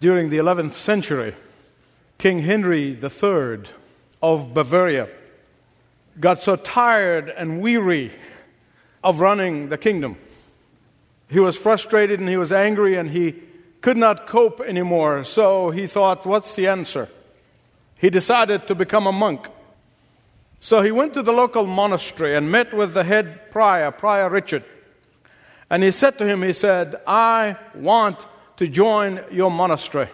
During the 11th century, King Henry III of Bavaria got so tired and weary of running the kingdom. He was frustrated and he was angry and he could not cope anymore. So he thought, what's the answer? He decided to become a monk. So he went to the local monastery and met with the head prior, Prior Richard. And he said to him, he said, I want to join your monastery.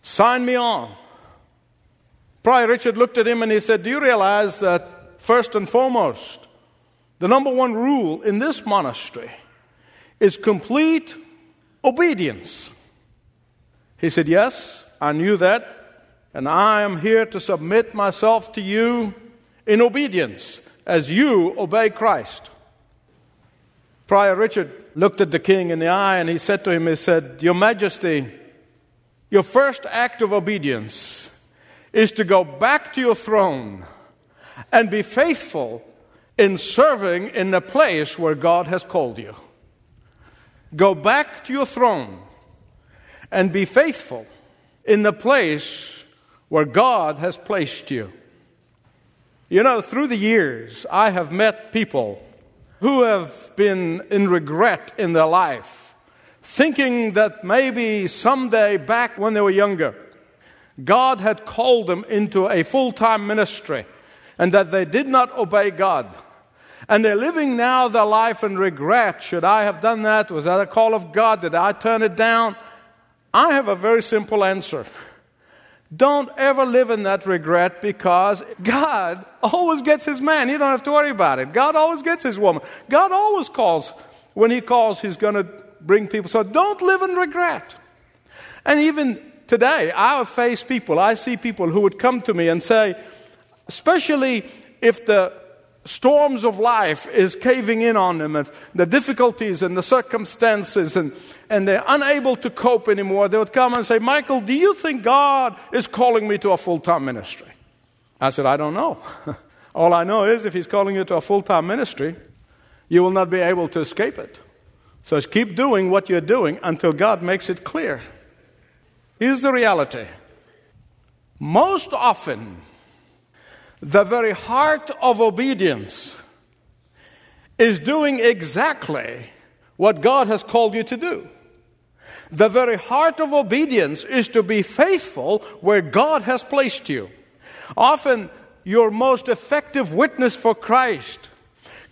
Sign me on. Prior Richard looked at him and he said, Do you realize that first and foremost, the number one rule in this monastery is complete obedience? He said, Yes, I knew that, and I am here to submit myself to you in obedience as you obey Christ. Prior Richard looked at the king in the eye and he said to him, He said, Your Majesty, your first act of obedience is to go back to your throne and be faithful in serving in the place where God has called you. Go back to your throne and be faithful in the place where God has placed you. You know, through the years, I have met people who have been in regret in their life, thinking that maybe someday back when they were younger, God had called them into a full time ministry and that they did not obey God. And they're living now their life in regret. Should I have done that? Was that a call of God? Did I turn it down? I have a very simple answer. Don't ever live in that regret because God always gets his man. You don't have to worry about it. God always gets his woman. God always calls. When he calls, he's going to bring people. So don't live in regret. And even today, I face people, I see people who would come to me and say, especially if the storms of life is caving in on them and the difficulties and the circumstances and, and they're unable to cope anymore, they would come and say, Michael, do you think God is calling me to a full time ministry? I said, I don't know. All I know is if He's calling you to a full time ministry, you will not be able to escape it. So keep doing what you're doing until God makes it clear. Here's the reality. Most often, the very heart of obedience is doing exactly what God has called you to do. The very heart of obedience is to be faithful where God has placed you. Often, your most effective witness for Christ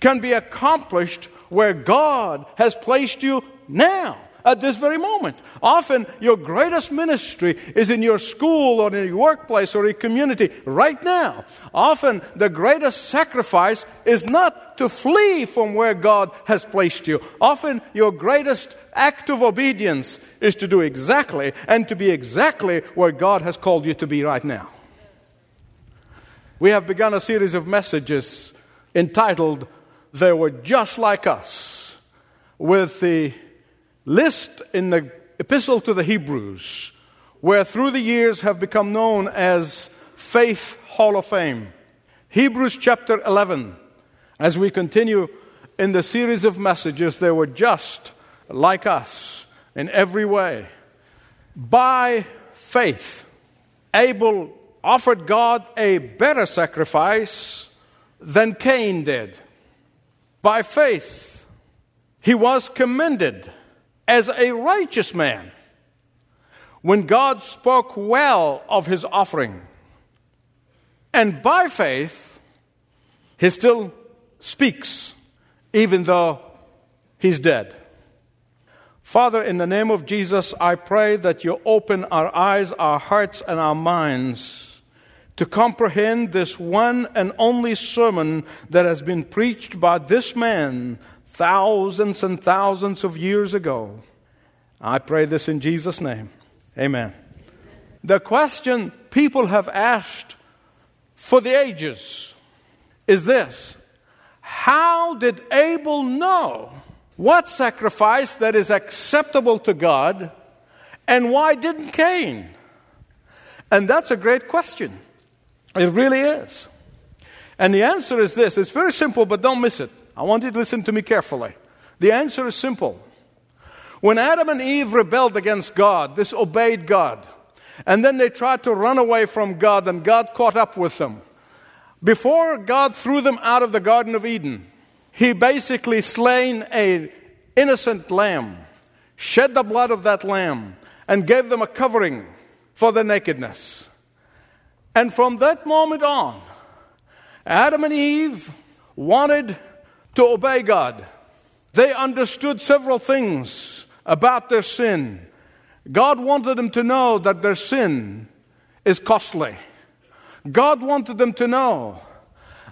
can be accomplished where God has placed you now at this very moment. Often, your greatest ministry is in your school or in your workplace or your community right now. Often, the greatest sacrifice is not to flee from where God has placed you. Often, your greatest act of obedience is to do exactly and to be exactly where God has called you to be right now. We have begun a series of messages entitled, They Were Just Like Us, with the list in the Epistle to the Hebrews, where through the years have become known as Faith Hall of Fame. Hebrews chapter 11, as we continue in the series of messages, they were just like us in every way. By faith, Abel offered God a better sacrifice than Cain did. By faith, he was commended as a righteous man when God spoke well of his offering. And by faith, he still speaks, even though he's dead. Father, in the name of Jesus, I pray that you open our eyes, our hearts, and our minds to comprehend this one and only sermon that has been preached by this man thousands and thousands of years ago. I pray this in Jesus' name. Amen. The question people have asked for the ages is this How did Abel know what sacrifice that is acceptable to God, and why didn't Cain? And that's a great question. It really is. And the answer is this it's very simple, but don't miss it. I want you to listen to me carefully. The answer is simple. When Adam and Eve rebelled against God, disobeyed God, and then they tried to run away from God, and God caught up with them. Before God threw them out of the Garden of Eden, He basically slain an innocent lamb, shed the blood of that lamb, and gave them a covering for their nakedness. And from that moment on, Adam and Eve wanted to obey God. They understood several things about their sin. God wanted them to know that their sin is costly. God wanted them to know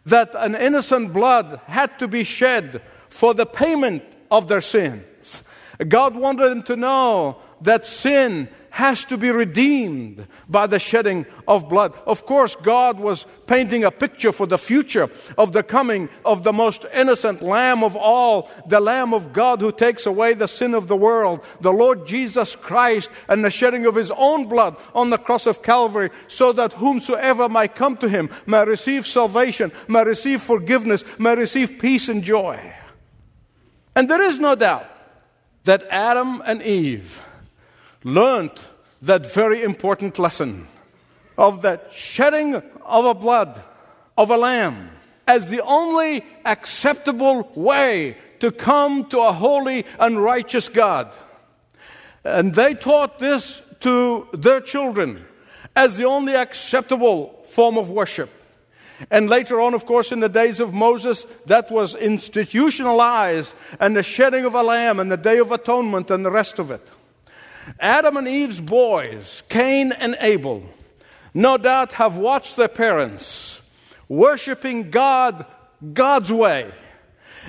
that an innocent blood had to be shed for the payment of their sins. God wanted them to know that sin has to be redeemed by the shedding of blood. Of course, God was painting a picture for the future of the coming of the most innocent Lamb of all, the Lamb of God who takes away the sin of the world, the Lord Jesus Christ, and the shedding of his own blood on the cross of Calvary, so that whomsoever might come to him may receive salvation, may receive forgiveness, may receive peace and joy. And there is no doubt that Adam and Eve learned that very important lesson of the shedding of a blood of a lamb as the only acceptable way to come to a holy and righteous God. And they taught this to their children as the only acceptable form of worship. And later on, of course, in the days of Moses, that was institutionalized, and the shedding of a lamb, and the Day of Atonement, and the rest of it. Adam and Eve's boys, Cain and Abel, no doubt have watched their parents worshiping God God's way.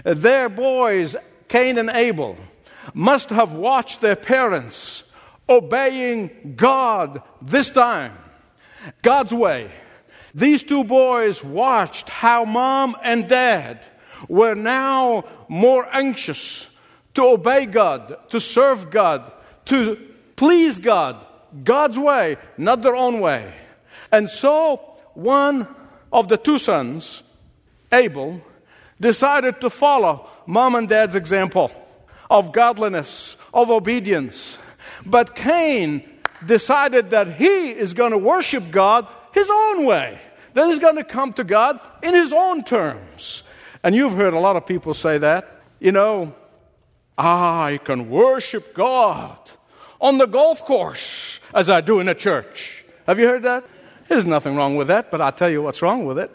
Their boys, Cain and Abel, must have watched their parents obeying God this time, God's way. These two boys watched how mom and dad were now more anxious to obey God, to serve God, to please God, God's way, not their own way. And so one of the two sons, Abel, decided to follow mom and dad's example of godliness, of obedience. But Cain decided that he is going to worship God his own way, that he's going to come to God in his own terms. And you've heard a lot of people say that. You know, ah, I can worship God on the golf course as I do in a church. Have you heard that? There's nothing wrong with that, but I'll tell you what's wrong with it.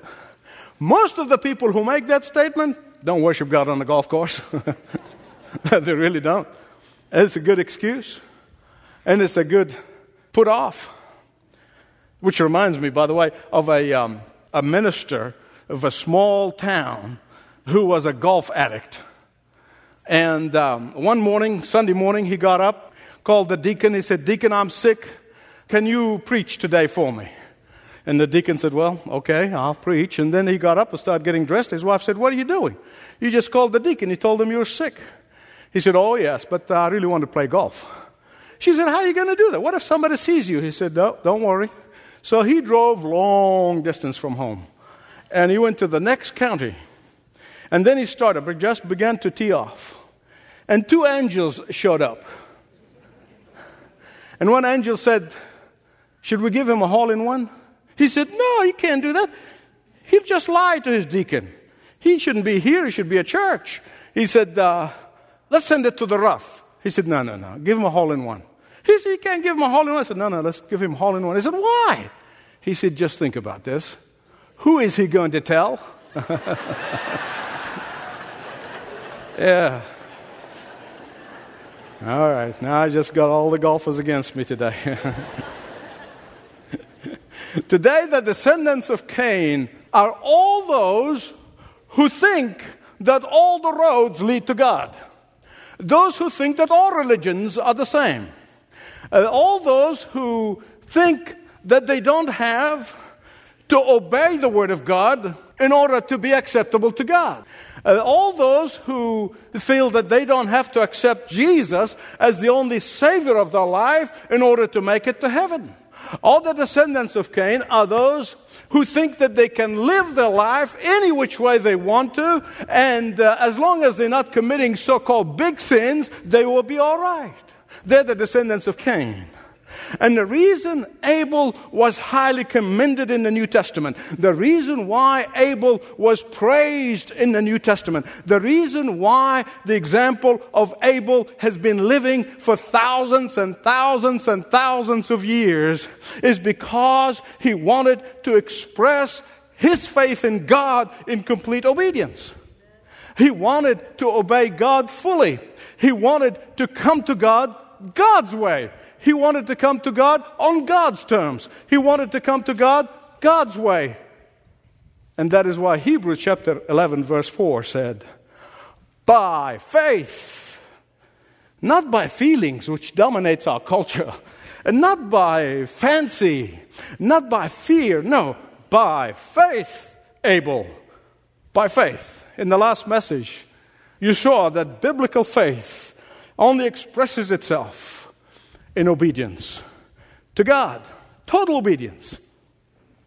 Most of the people who make that statement don't worship God on the golf course. they really don't. It's a good excuse, and it's a good put off. Which reminds me, by the way, of a, um, a minister of a small town who was a golf addict. And um, one morning, Sunday morning, he got up, called the deacon. He said, Deacon, I'm sick. Can you preach today for me? And the deacon said, Well, okay, I'll preach. And then he got up and started getting dressed. His wife said, What are you doing? You just called the deacon. You told him you were sick. He said, Oh, yes, but I really want to play golf. She said, How are you going to do that? What if somebody sees you? He said, No, don't worry. So he drove long distance from home. And he went to the next county. And then he started, but just began to tee off. And two angels showed up. And one angel said, Should we give him a hole in one? He said, No, he can't do that. He'll just lie to his deacon. He shouldn't be here, he should be at church. He said, uh, Let's send it to the rough. He said, No, no, no, give him a hole in one. He said, You can't give him a hole in one. I said, No, no, let's give him a hole in one. He said, Why? He said, Just think about this. Who is he going to tell? yeah. All right, now I just got all the golfers against me today. today, the descendants of Cain are all those who think that all the roads lead to God, those who think that all religions are the same, uh, all those who think that they don't have to obey the Word of God in order to be acceptable to God. Uh, all those who feel that they don't have to accept Jesus as the only Savior of their life in order to make it to heaven. All the descendants of Cain are those who think that they can live their life any which way they want to, and uh, as long as they're not committing so called big sins, they will be all right. They're the descendants of Cain. And the reason Abel was highly commended in the New Testament, the reason why Abel was praised in the New Testament, the reason why the example of Abel has been living for thousands and thousands and thousands of years is because he wanted to express his faith in God in complete obedience. He wanted to obey God fully. He wanted to come to God God's way. He wanted to come to God on God's terms. He wanted to come to God God's way. And that is why Hebrews chapter 11, verse 4 said, By faith, not by feelings, which dominates our culture, and not by fancy, not by fear, no, by faith, Abel. By faith. In the last message, you saw that biblical faith only expresses itself in obedience to God. Total obedience.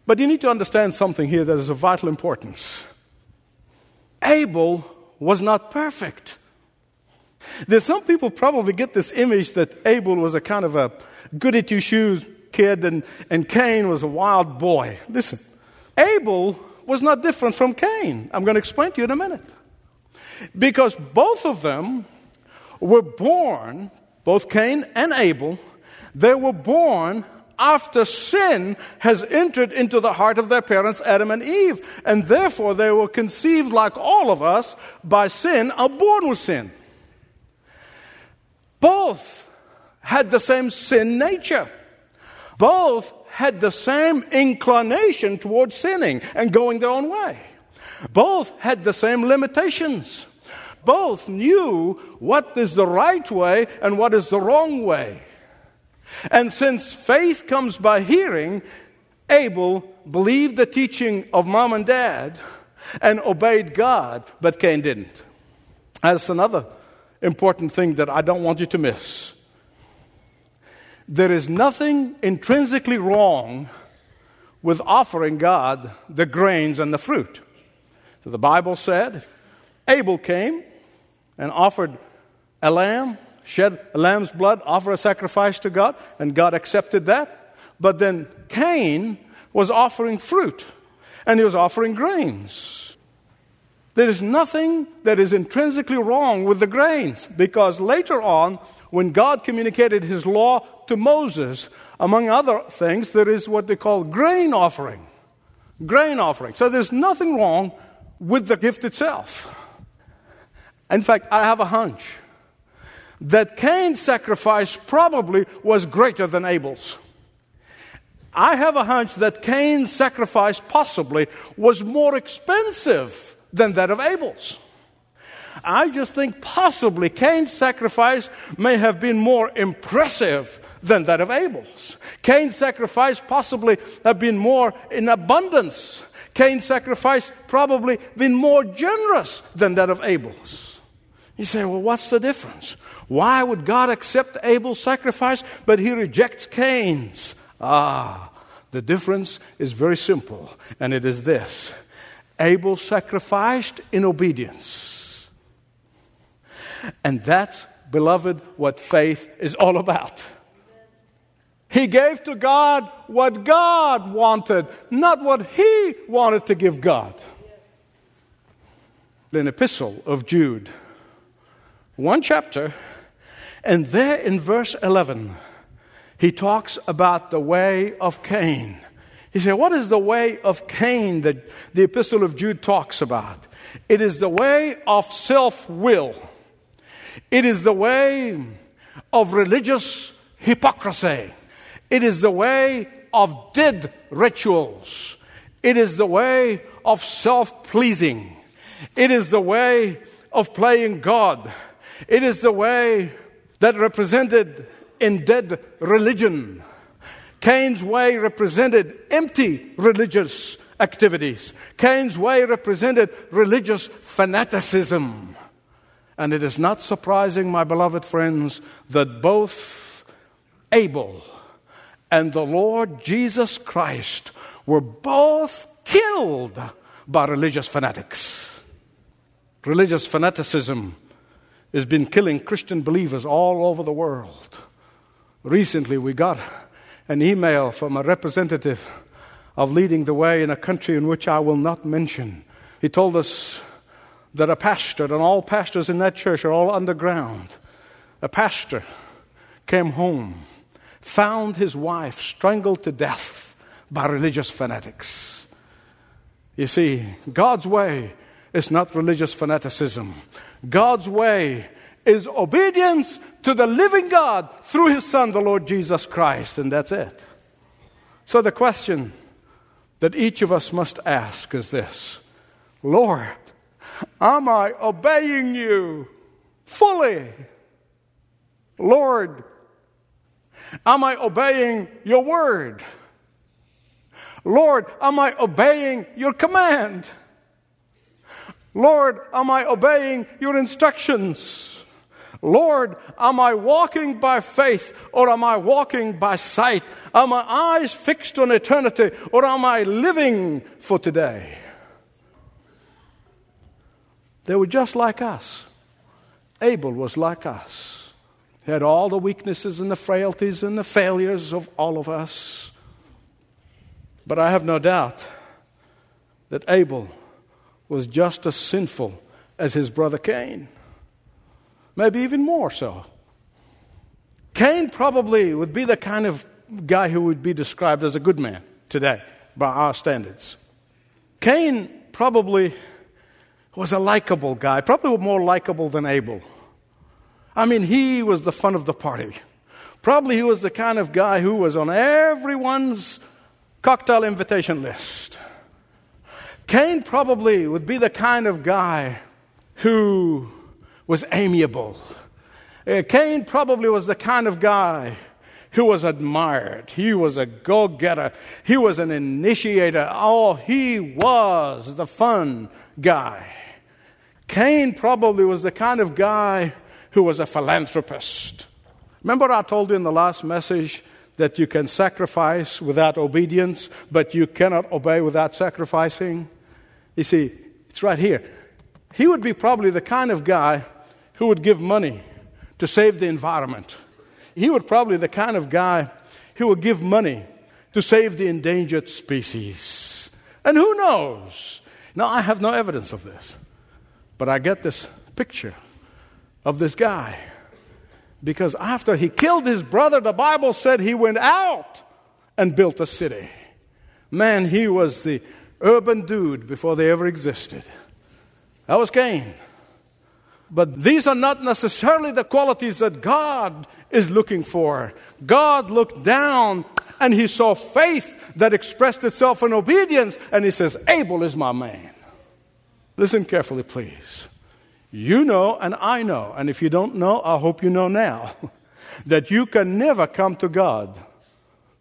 But you need to understand something here that is of vital importance. Abel was not perfect. There's some people probably get this image that Abel was a kind of a goody two shoes kid and, and Cain was a wild boy. Listen, Abel was not different from Cain. I'm going to explain to you in a minute. Because both of them were born both Cain and Abel, they were born after sin has entered into the heart of their parents, Adam and Eve. And therefore, they were conceived like all of us by sin, are born with sin. Both had the same sin nature. Both had the same inclination towards sinning and going their own way. Both had the same limitations both knew what is the right way and what is the wrong way. And since faith comes by hearing, Abel believed the teaching of mom and dad and obeyed God, but Cain didn't. That's another important thing that I don't want you to miss. There is nothing intrinsically wrong with offering God the grains and the fruit. So the Bible said Abel came and offered a lamb, shed a lamb's blood, offer a sacrifice to God, and God accepted that. But then Cain was offering fruit, and he was offering grains. There is nothing that is intrinsically wrong with the grains, because later on, when God communicated his law to Moses, among other things, there is what they call grain offering. Grain offering. So there's nothing wrong with the gift itself. In fact, I have a hunch that Cain's sacrifice probably was greater than Abel's. I have a hunch that Cain's sacrifice possibly was more expensive than that of Abel's. I just think possibly Cain's sacrifice may have been more impressive than that of Abel's. Cain's sacrifice possibly have been more in abundance. Cain's sacrifice probably been more generous than that of Abel's. You say, well, what's the difference? Why would God accept Abel's sacrifice, but he rejects Cain's? Ah, the difference is very simple, and it is this Abel sacrificed in obedience. And that's, beloved, what faith is all about. He gave to God what God wanted, not what he wanted to give God. An epistle of Jude one chapter, and there in verse 11, he talks about the way of Cain. He said, What is the way of Cain that the epistle of Jude talks about? It is the way of self will, it is the way of religious hypocrisy, it is the way of dead rituals, it is the way of self pleasing, it is the way of playing God. It is the way that represented in dead religion. Cain's way represented empty religious activities. Cain's way represented religious fanaticism. And it is not surprising, my beloved friends, that both Abel and the Lord Jesus Christ were both killed by religious fanatics. Religious fanaticism has been killing Christian believers all over the world. Recently, we got an email from a representative of leading the way in a country in which I will not mention. He told us that a pastor, and all pastors in that church are all underground, a pastor came home, found his wife strangled to death by religious fanatics. You see, God's way is not religious fanaticism. God's way is obedience to the living God through his Son, the Lord Jesus Christ, and that's it. So the question that each of us must ask is this Lord, am I obeying you fully? Lord, am I obeying your word? Lord, am I obeying your command? Lord, am I obeying your instructions? Lord, am I walking by faith or am I walking by sight? Are my eyes fixed on eternity or am I living for today? They were just like us. Abel was like us. He had all the weaknesses and the frailties and the failures of all of us. But I have no doubt that Abel was just as sinful as his brother Cain. Maybe even more so. Cain probably would be the kind of guy who would be described as a good man today by our standards. Cain probably was a likable guy, probably more likable than Abel. I mean, he was the fun of the party. Probably he was the kind of guy who was on everyone's cocktail invitation list. Cain probably would be the kind of guy who was amiable. Uh, Cain probably was the kind of guy who was admired. He was a go getter. He was an initiator. Oh, he was the fun guy. Cain probably was the kind of guy who was a philanthropist. Remember, I told you in the last message that you can sacrifice without obedience, but you cannot obey without sacrificing? You see, it's right here. He would be probably the kind of guy who would give money to save the environment. He would probably the kind of guy who would give money to save the endangered species. And who knows? Now, I have no evidence of this, but I get this picture of this guy because after he killed his brother, the Bible said he went out and built a city. Man, he was the urban dude before they ever existed. That was Cain. But these are not necessarily the qualities that God is looking for. God looked down and he saw faith that expressed itself in obedience, and he says, Abel is my man. Listen carefully, please. You know, and I know, and if you don't know, I hope you know now, that you can never come to God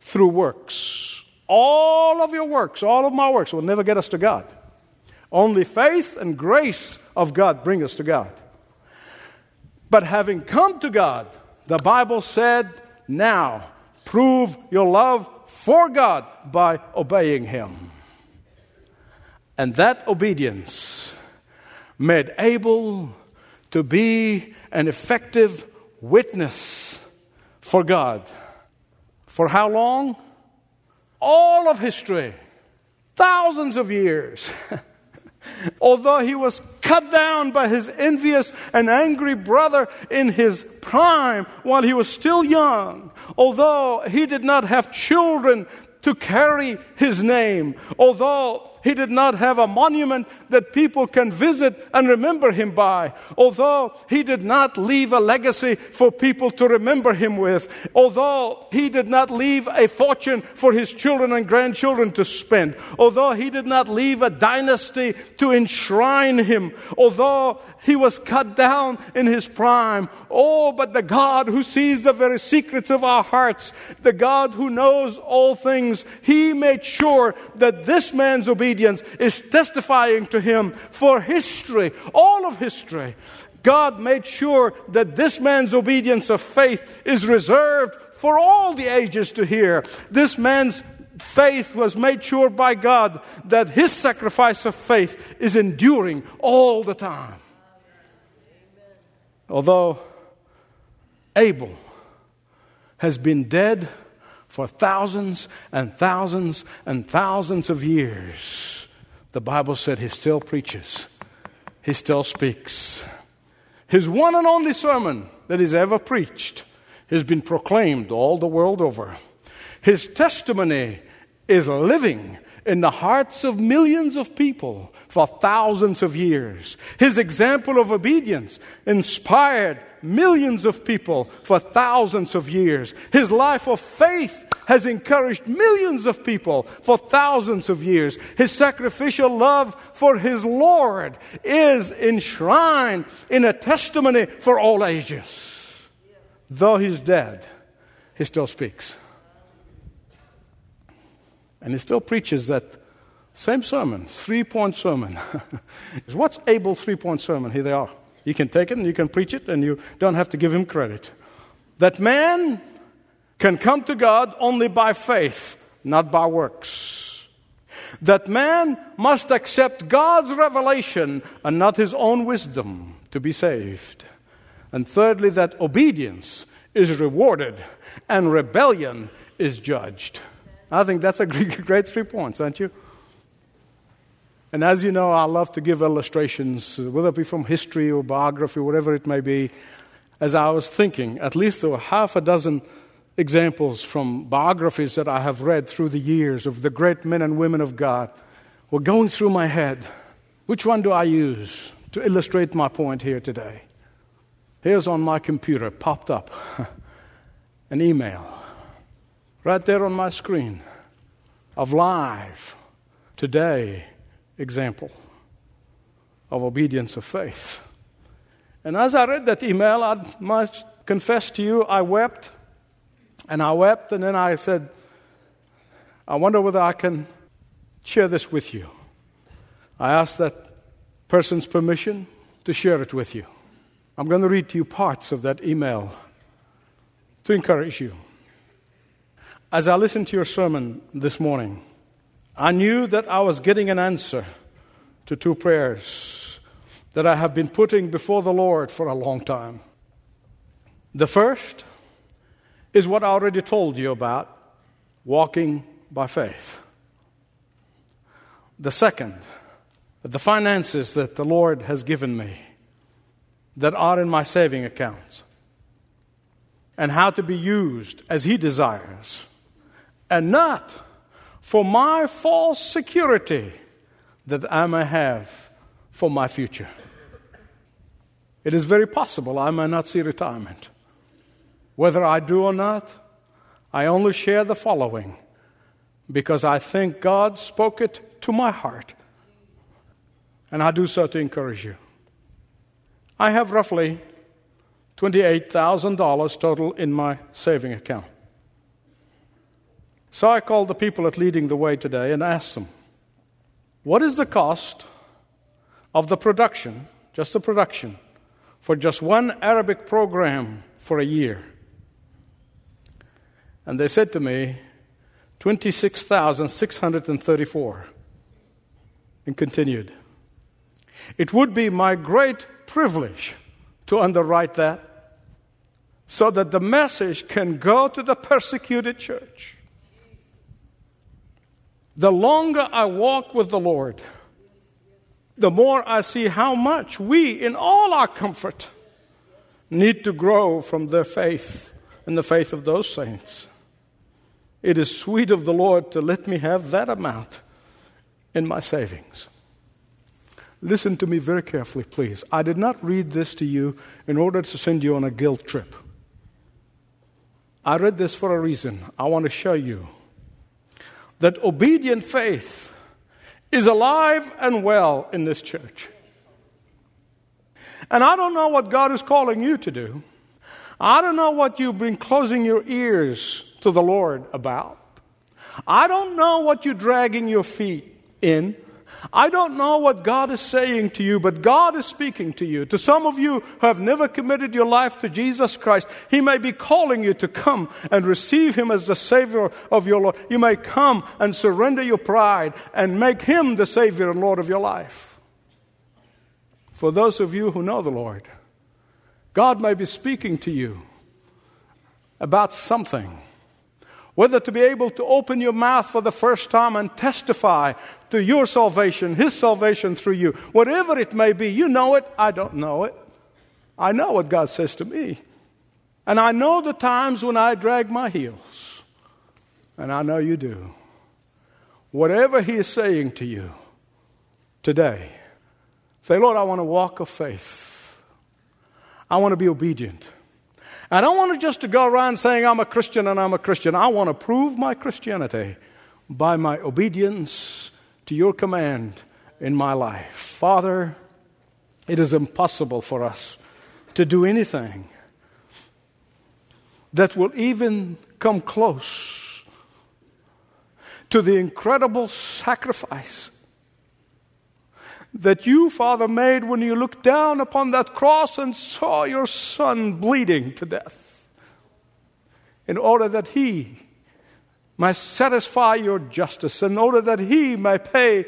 through works. All of your works, all of my works will never get us to God. Only faith and grace of God bring us to God. But having come to God, the Bible said, now prove your love for God by obeying Him. And that obedience made Abel to be an effective witness for God. For how long? All of history, thousands of years. Although he was cut down by his envious and angry brother in his prime while he was still young, although he did not have children to carry his name, although he did not have a monument that people can visit and remember him by. Although he did not leave a legacy for people to remember him with. Although he did not leave a fortune for his children and grandchildren to spend. Although he did not leave a dynasty to enshrine him. Although he was cut down in his prime. Oh, but the God who sees the very secrets of our hearts, the God who knows all things, he made sure that this man's obedience is testifying to him for history, all of history. God made sure that this man's obedience of faith is reserved for all the ages to hear. This man's faith was made sure by God that his sacrifice of faith is enduring all the time. Although Abel has been dead for thousands and thousands and thousands of years, the Bible said he still preaches, he still speaks. His one and only sermon that he's ever preached has been proclaimed all the world over. His testimony is living in the hearts of millions of people for thousands of years. His example of obedience inspired millions of people for thousands of years. His life of faith has encouraged millions of people for thousands of years. His sacrificial love for his Lord is enshrined in a testimony for all ages. Though he's dead, he still speaks. And he still preaches that same sermon, three point sermon. What's Abel's three point sermon? Here they are. You can take it and you can preach it, and you don't have to give him credit. That man can come to God only by faith, not by works. That man must accept God's revelation and not his own wisdom to be saved. And thirdly, that obedience is rewarded and rebellion is judged. I think that's a great three points, aren't you? And as you know, I love to give illustrations, whether it be from history or biography, whatever it may be. As I was thinking, at least there were half a dozen examples from biographies that I have read through the years of the great men and women of God were going through my head. Which one do I use to illustrate my point here today? Here's on my computer, popped up an email right there on my screen of live today example of obedience of faith. And as I read that email, I must confess to you, I wept. And I wept, and then I said, I wonder whether I can share this with you. I asked that person's permission to share it with you. I'm going to read to you parts of that email to encourage you. As I listened to your sermon this morning, I knew that I was getting an answer to two prayers that I have been putting before the Lord for a long time. The first is what I already told you about walking by faith. The second, the finances that the Lord has given me that are in my saving accounts and how to be used as He desires and not for my false security that I may have for my future. It is very possible I may not see retirement. Whether I do or not, I only share the following because I think God spoke it to my heart. And I do so to encourage you. I have roughly $28,000 total in my saving account. So I called the people at Leading the Way today and asked them, What is the cost of the production, just the production, for just one Arabic program for a year? And they said to me, 26,634. And continued, It would be my great privilege to underwrite that so that the message can go to the persecuted church. The longer I walk with the Lord, the more I see how much we, in all our comfort, need to grow from their faith and the faith of those saints. It is sweet of the Lord to let me have that amount in my savings. Listen to me very carefully, please. I did not read this to you in order to send you on a guilt trip. I read this for a reason. I want to show you that obedient faith is alive and well in this church. And I don't know what God is calling you to do. I don't know what you've been closing your ears to the Lord about. I don't know what you're dragging your feet in. I don't know what God is saying to you, but God is speaking to you. To some of you who have never committed your life to Jesus Christ, He may be calling you to come and receive Him as the Savior of your Lord. You may come and surrender your pride and make Him the Savior and Lord of your life. For those of you who know the Lord, God may be speaking to you about something whether to be able to open your mouth for the first time and testify to your salvation, His salvation through you, whatever it may be. You know it, I don't know it. I know what God says to me. And I know the times when I drag my heels. And I know you do. Whatever He is saying to you today, say, Lord, I want to walk of faith. I want to be obedient. I don't want to just to go around saying I'm a Christian and I'm a Christian. I want to prove my Christianity by my obedience to your command in my life. Father, it is impossible for us to do anything that will even come close to the incredible sacrifice that you, Father, made when you looked down upon that cross and saw your Son bleeding to death, in order that He might satisfy your justice, in order that He may pay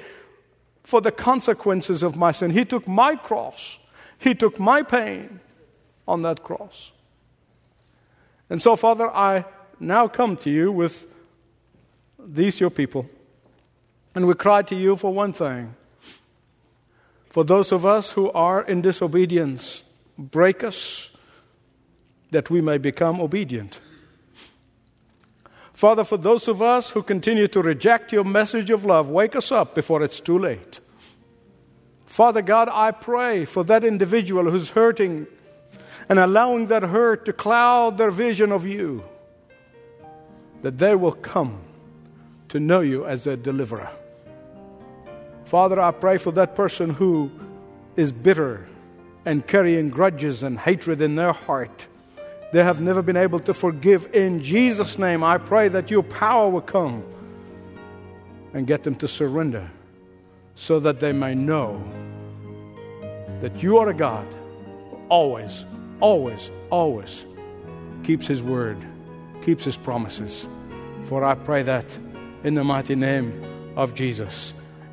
for the consequences of my sin. He took my cross, He took my pain on that cross. And so, Father, I now come to you with these your people, and we cry to you for one thing for those of us who are in disobedience, break us that we may become obedient. Father, for those of us who continue to reject your message of love, wake us up before it's too late. Father God, I pray for that individual who's hurting and allowing that hurt to cloud their vision of you, that they will come to know you as their deliverer. Father, I pray for that person who is bitter and carrying grudges and hatred in their heart. They have never been able to forgive. In Jesus' name, I pray that your power will come and get them to surrender so that they may know that you are a God who always, always, always keeps his word, keeps his promises. For I pray that in the mighty name of Jesus.